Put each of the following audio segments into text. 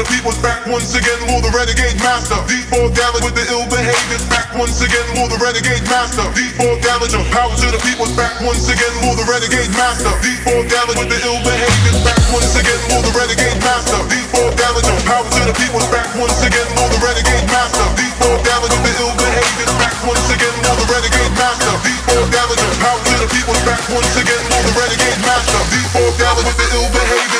the people's back once again, Lord the renegade master. These four gallons with the ill behaviors back once again, Lord the renegade master. These four gallons power to the people's back once again, Lord the renegade master. These four gallons with the ill behaviors back once again, Lord the renegade master. These four gallons power to the people's back once again, Lord the renegade master. These four gallons with the ill behaviors back once again, Lord the renegade master. These four gallons power to the people's back once again, Lord the renegade master. These four gallons with the ill behaviors.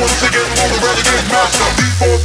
once again for the renegade master. Deep